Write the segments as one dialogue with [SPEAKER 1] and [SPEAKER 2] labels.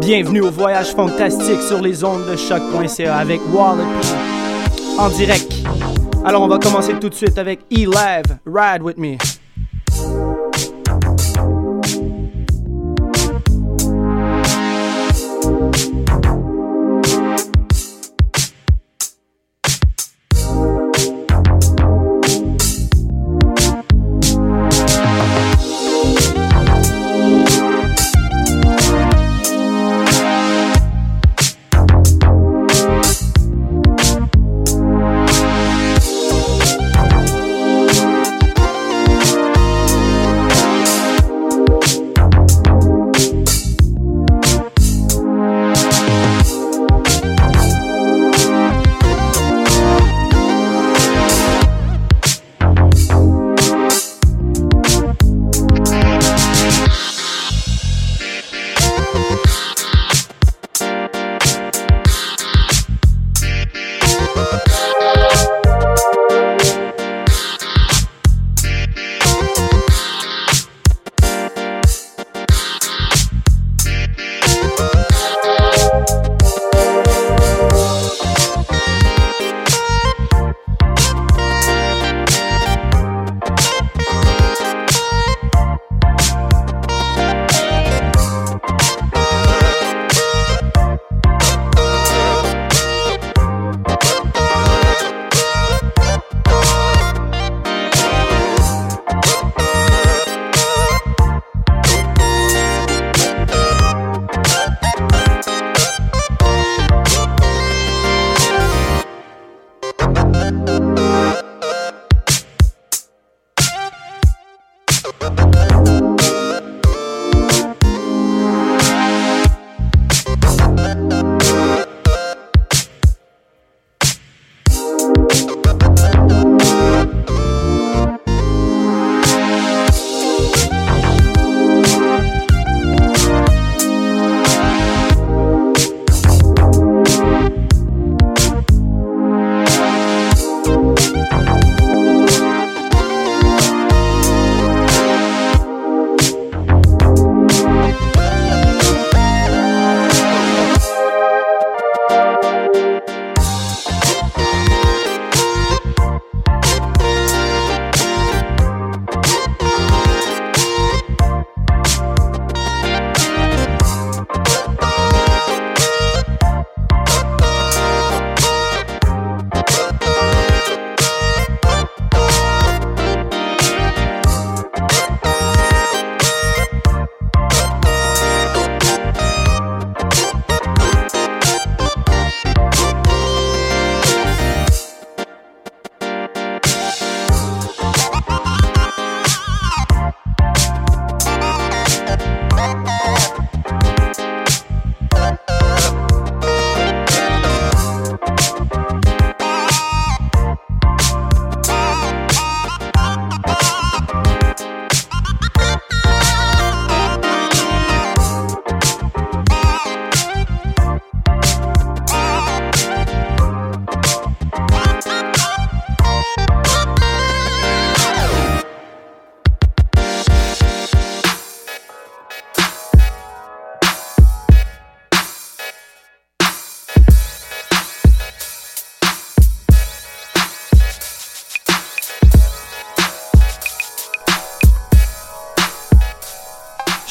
[SPEAKER 1] Bienvenue au voyage fantastique sur les ondes de choc.ca avec Wallet en direct. Alors on va commencer tout de suite avec E-Live, Ride With Me.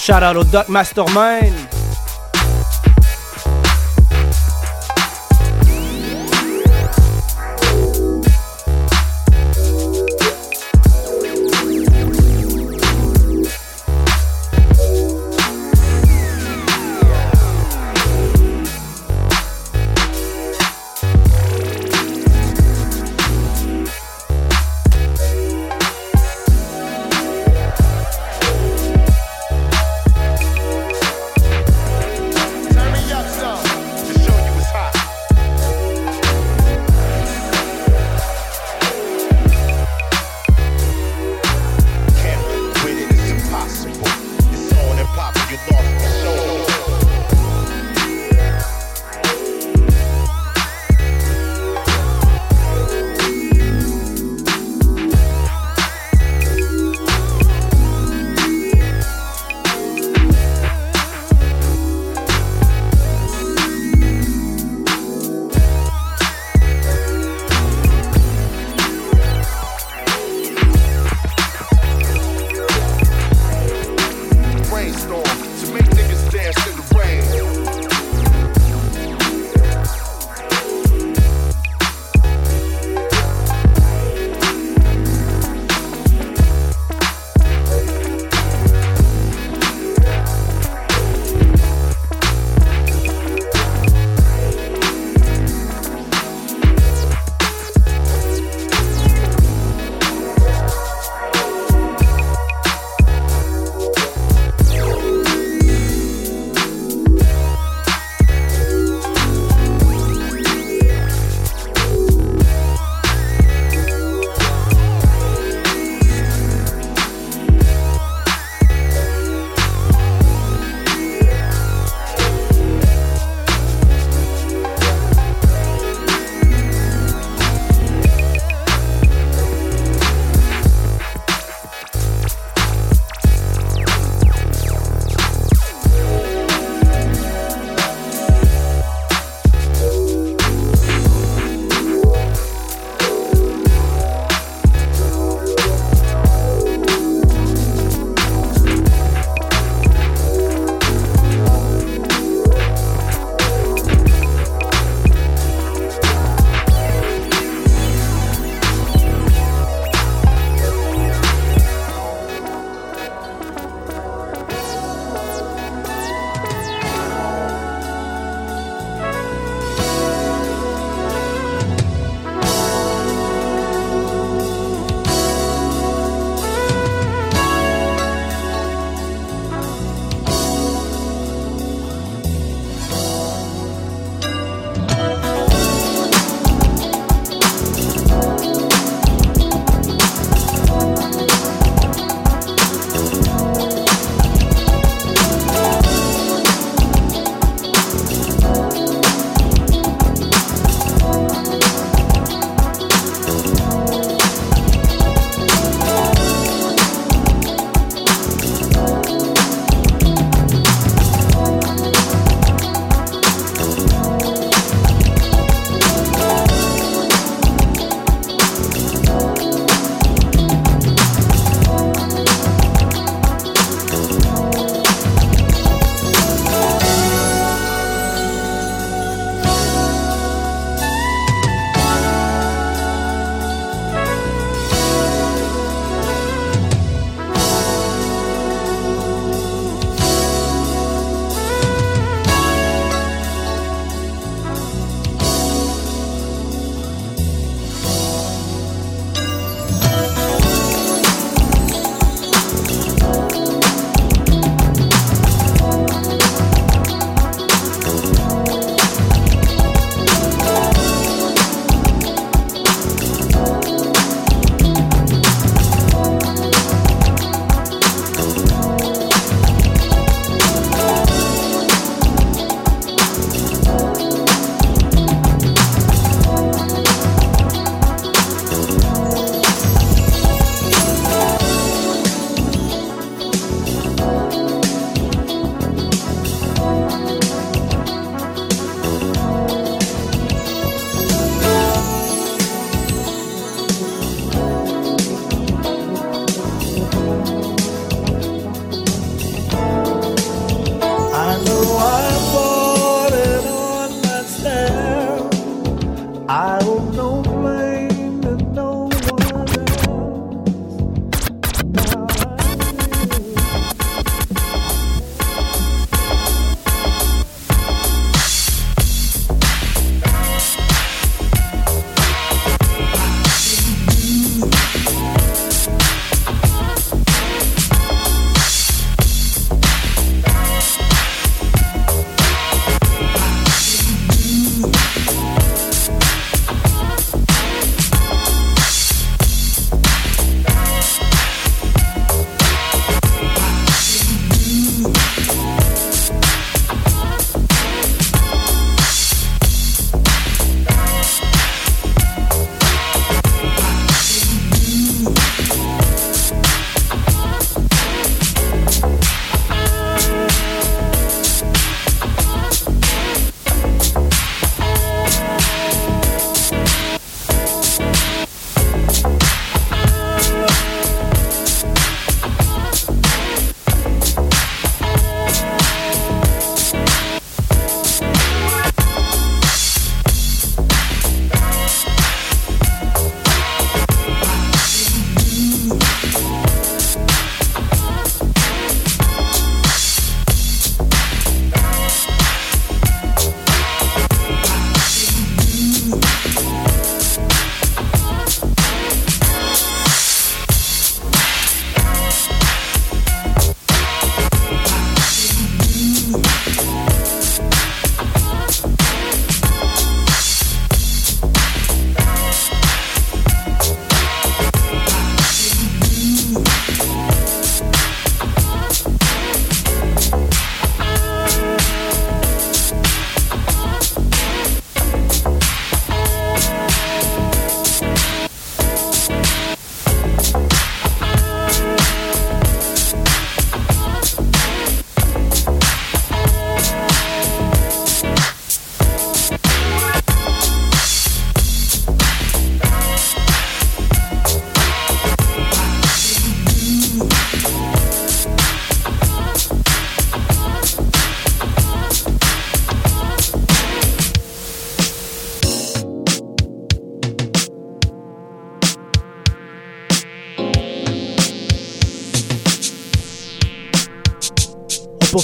[SPEAKER 1] Shout out au Doc Mastermind.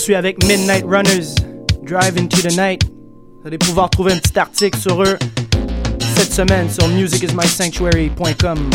[SPEAKER 1] Poursuit avec Midnight Runners, Drive into the Night. Vous allez pouvoir trouver un petit article sur eux cette semaine sur musicismysanctuary.com.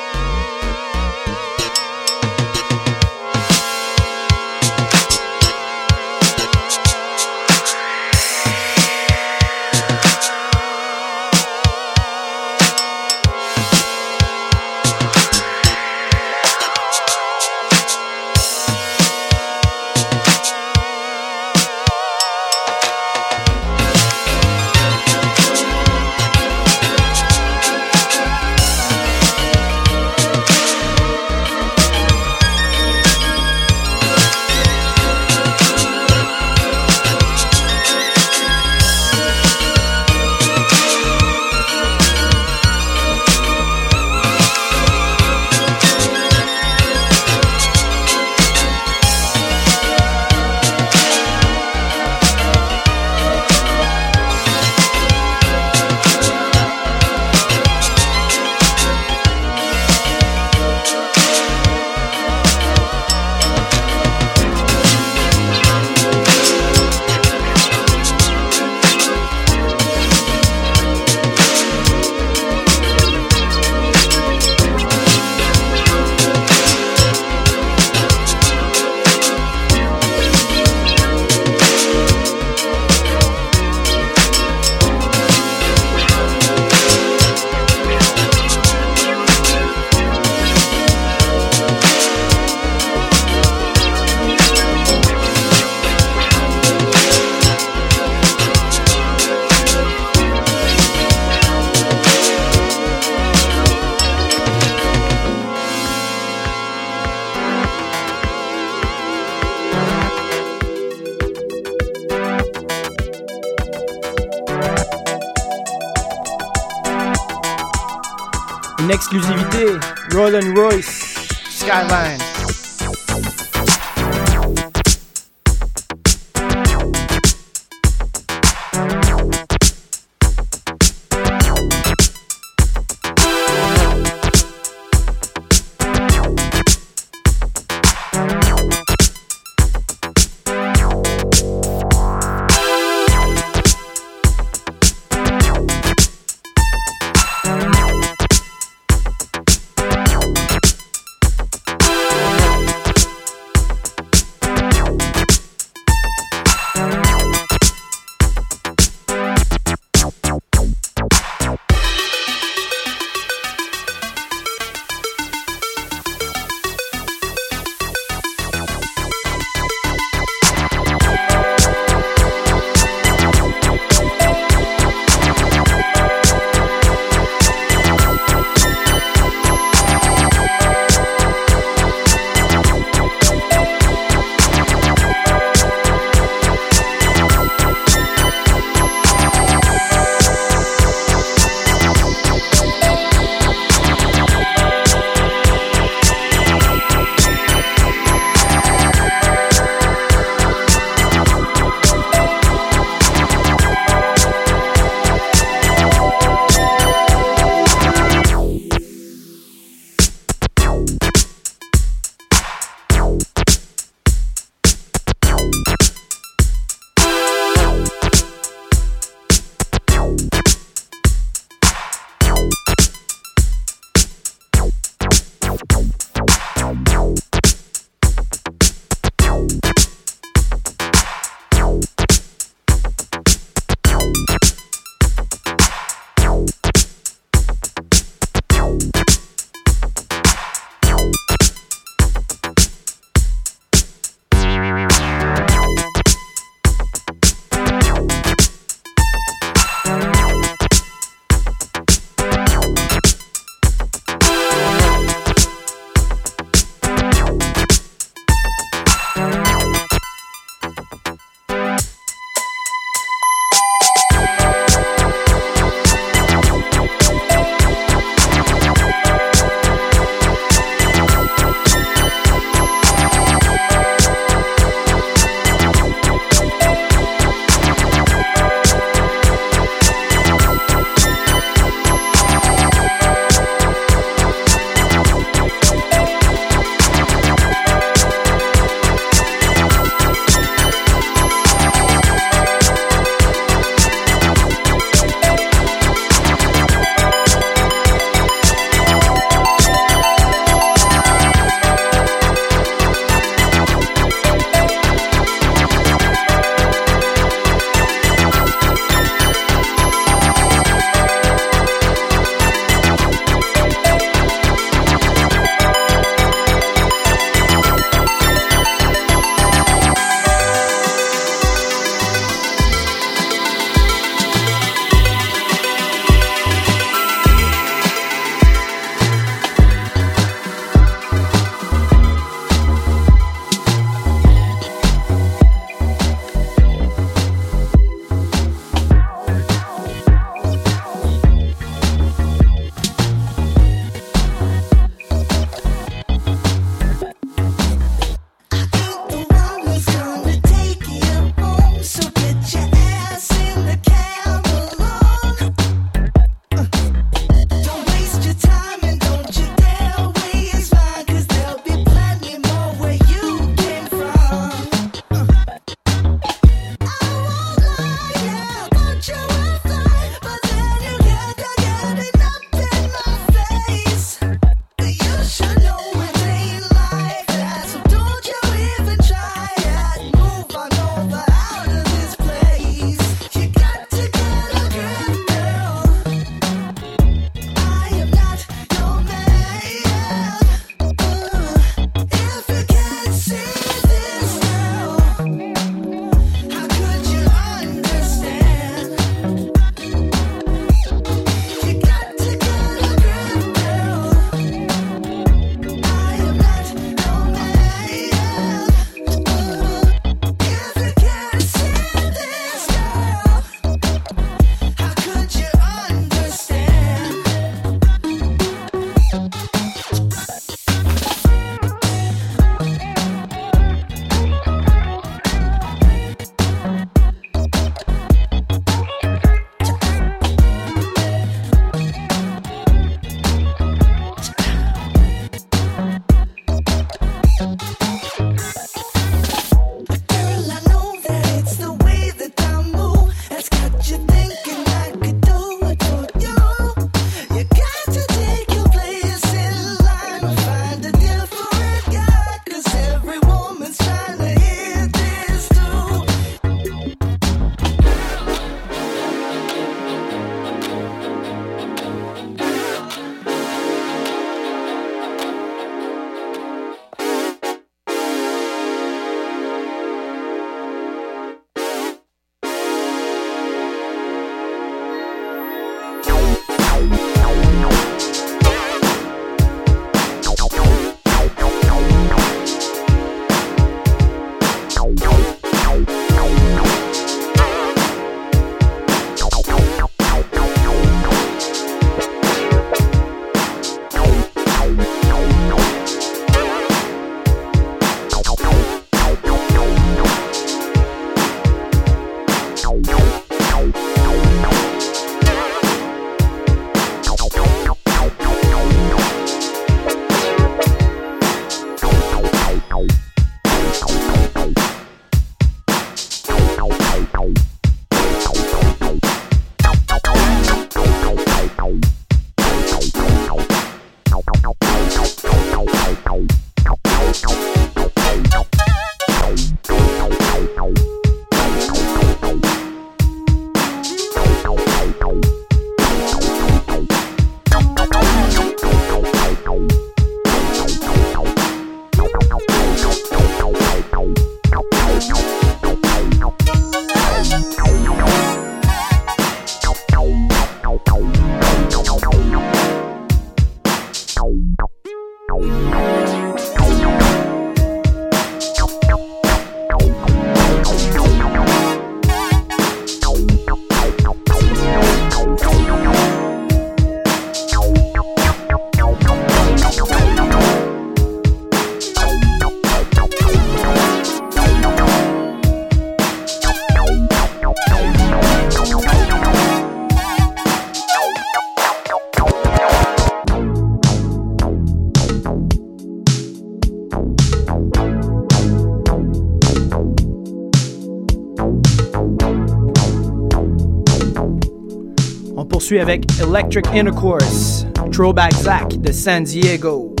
[SPEAKER 1] poursuit avec Electric Intercourse, Throwback Zack de San Diego.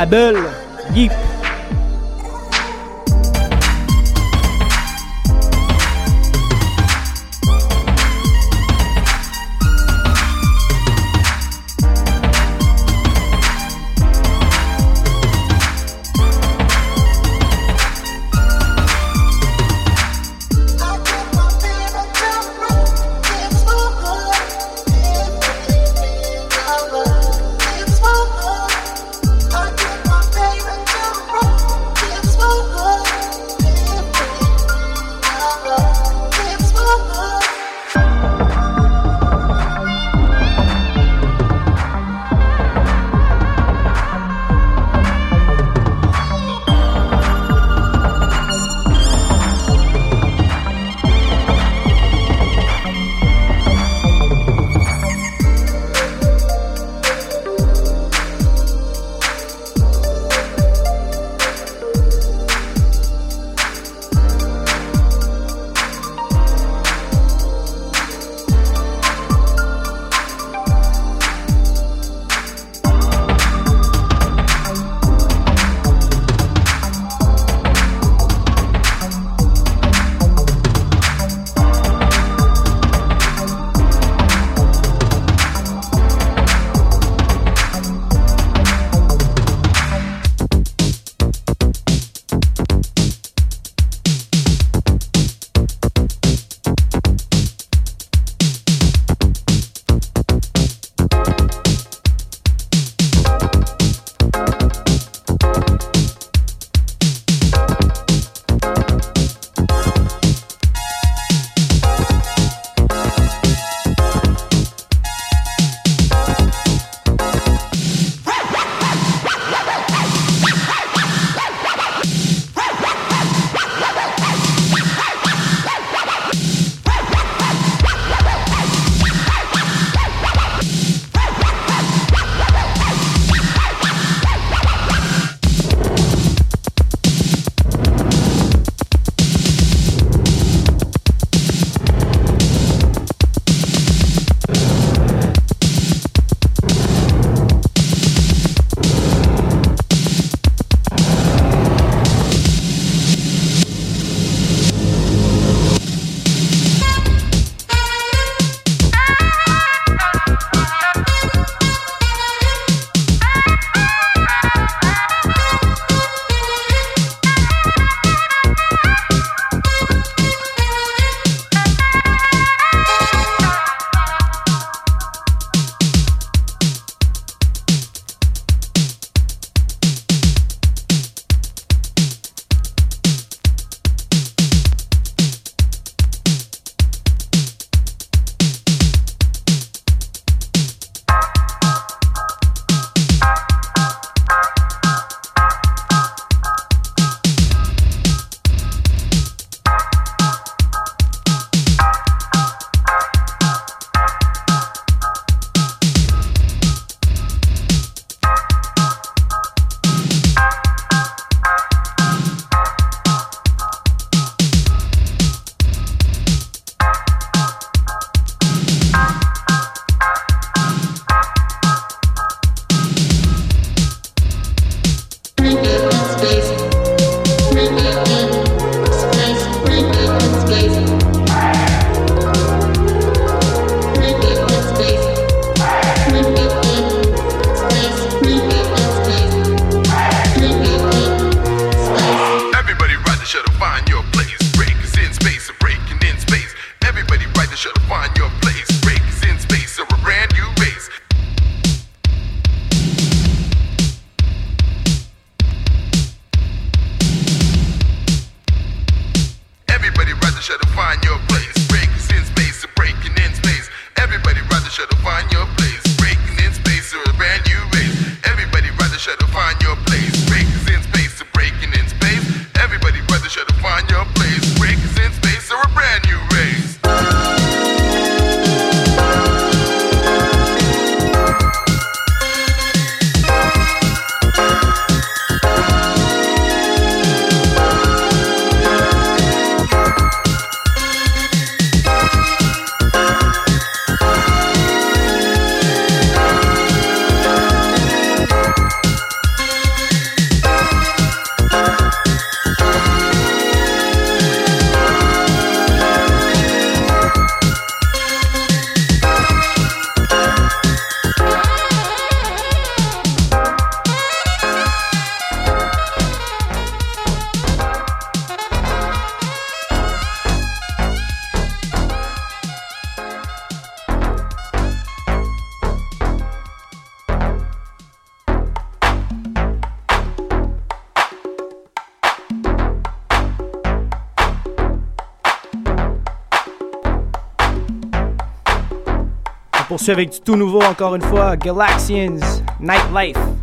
[SPEAKER 1] Double Yeep. poursuit avec du tout nouveau encore une fois, Galaxians Nightlife.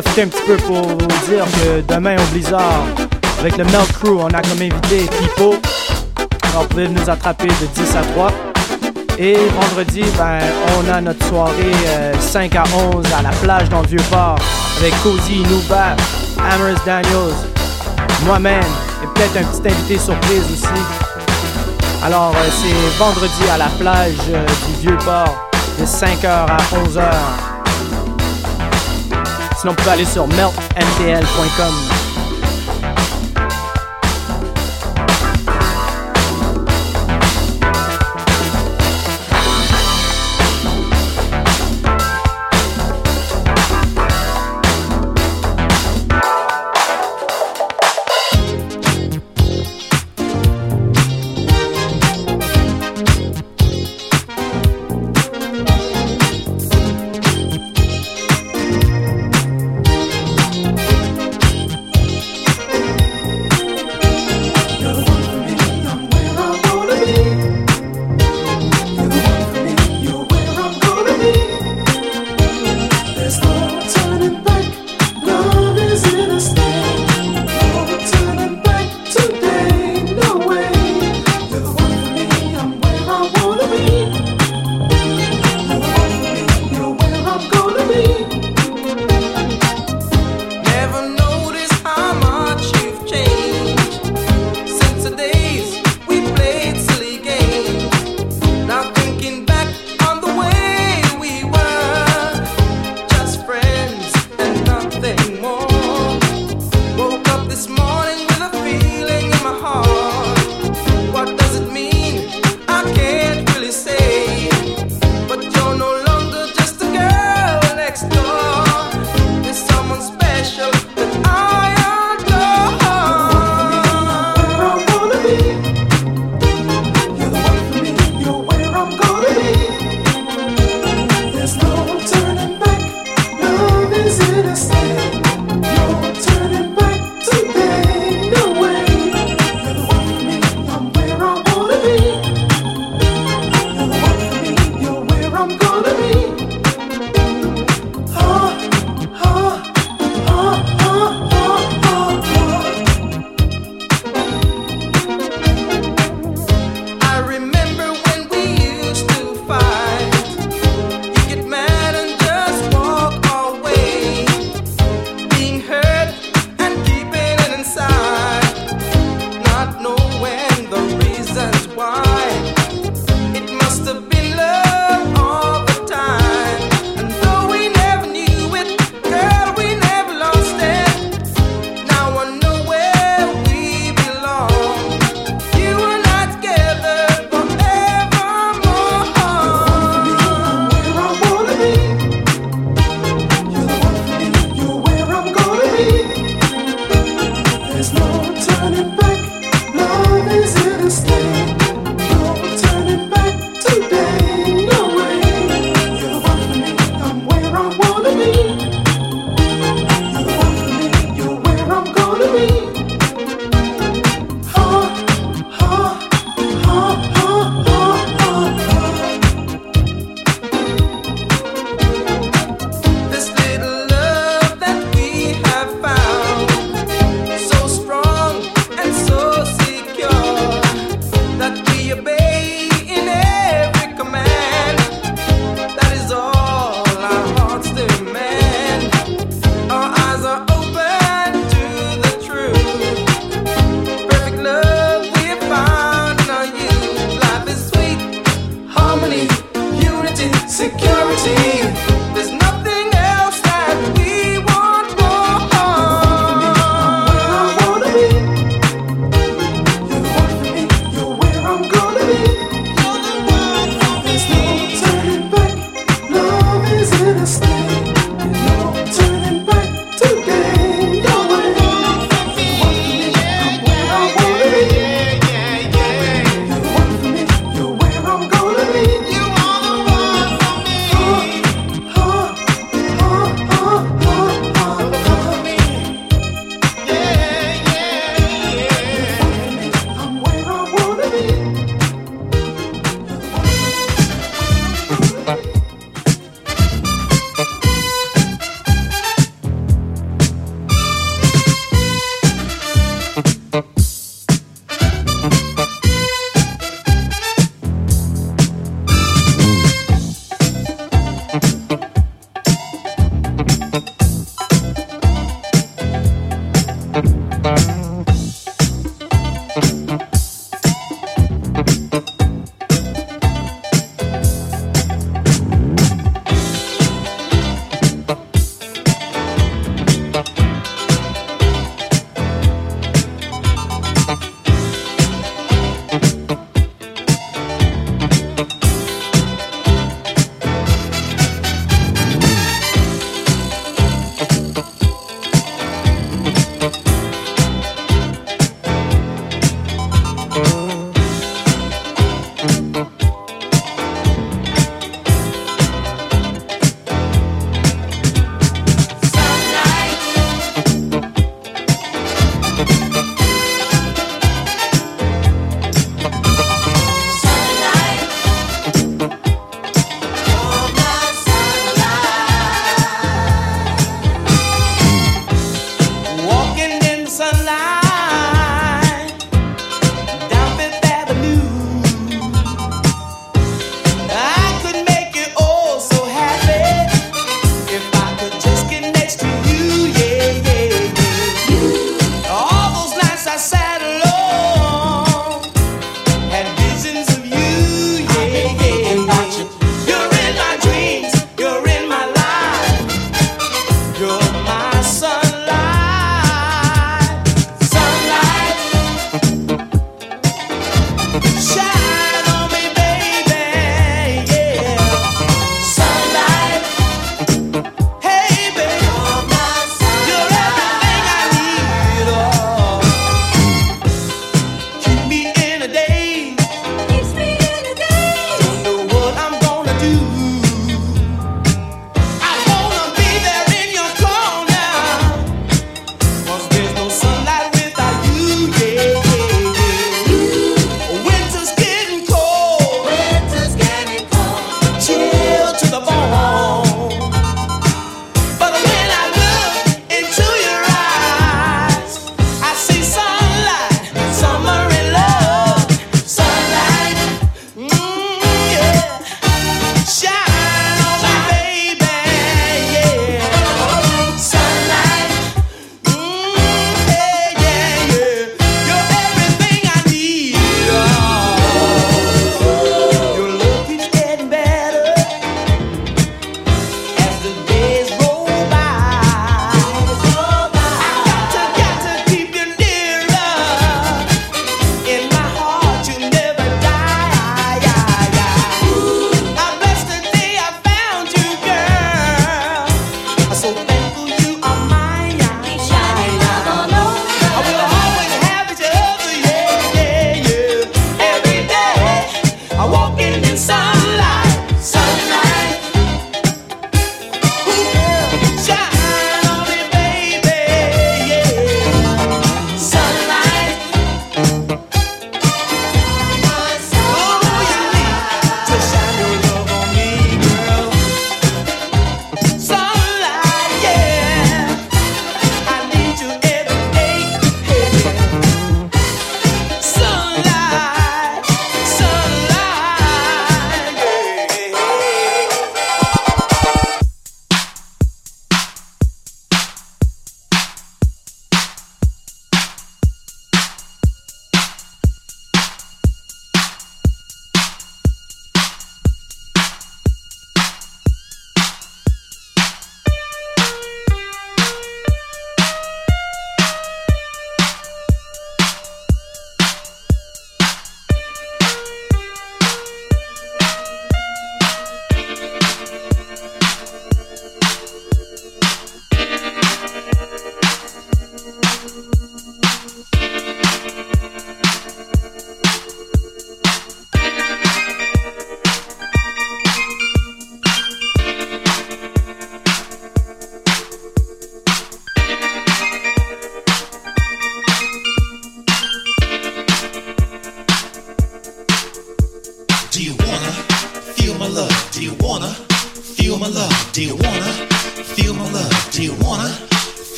[SPEAKER 1] Profiter un petit peu pour vous dire que demain au Blizzard, avec le Melt Crew, on a comme invité Pipo. Alors, vous pouvez nous attraper de 10 à 3. Et vendredi, ben, on a notre soirée euh, 5 à 11 à la plage dans le Vieux-Port avec Cozy, Nouba, Amherst Daniels, moi-même et peut-être un petit invité surprise aussi. Alors, euh, c'est vendredi à la plage euh, du Vieux-Port de 5h à 11h. Sinon, vous aller sur meltmtl.com.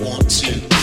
[SPEAKER 2] want to.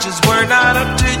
[SPEAKER 3] Charges were not up to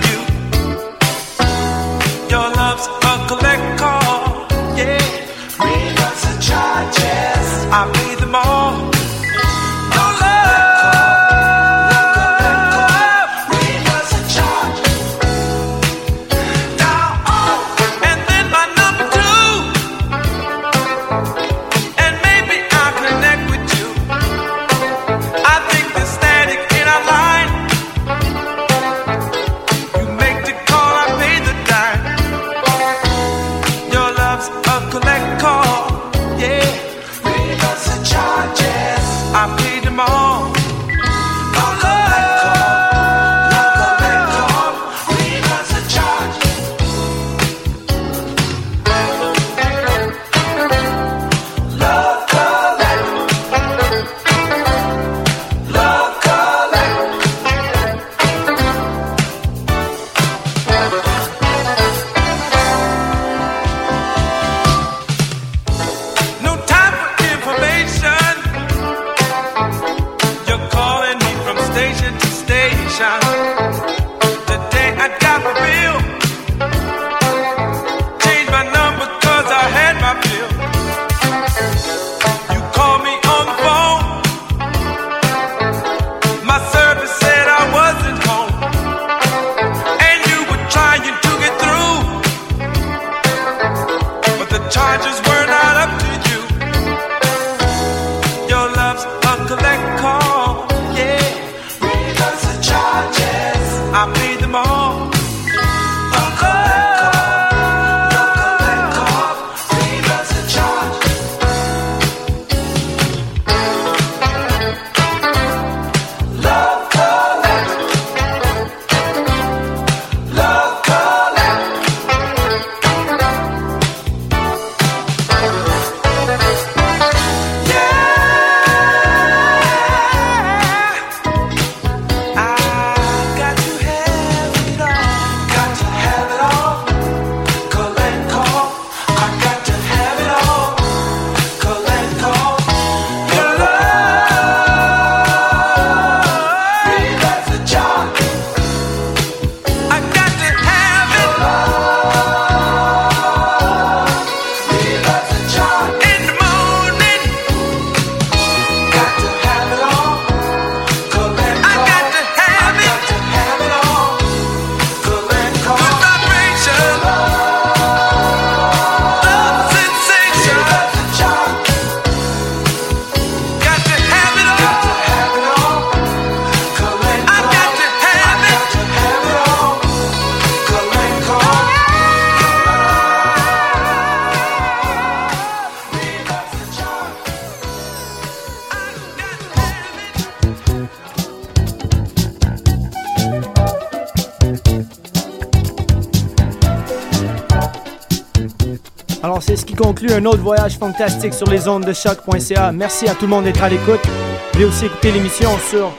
[SPEAKER 1] un autre voyage fantastique sur les ondes de choc.ca. Merci à tout le monde d'être à l'écoute. Vous pouvez aussi écouter l'émission sur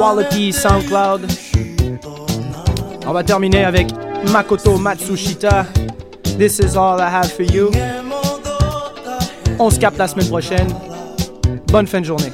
[SPEAKER 1] Wallopy SoundCloud. On va terminer avec Makoto Matsushita. This is all I have for you. On se capte la semaine prochaine. Bonne fin de journée.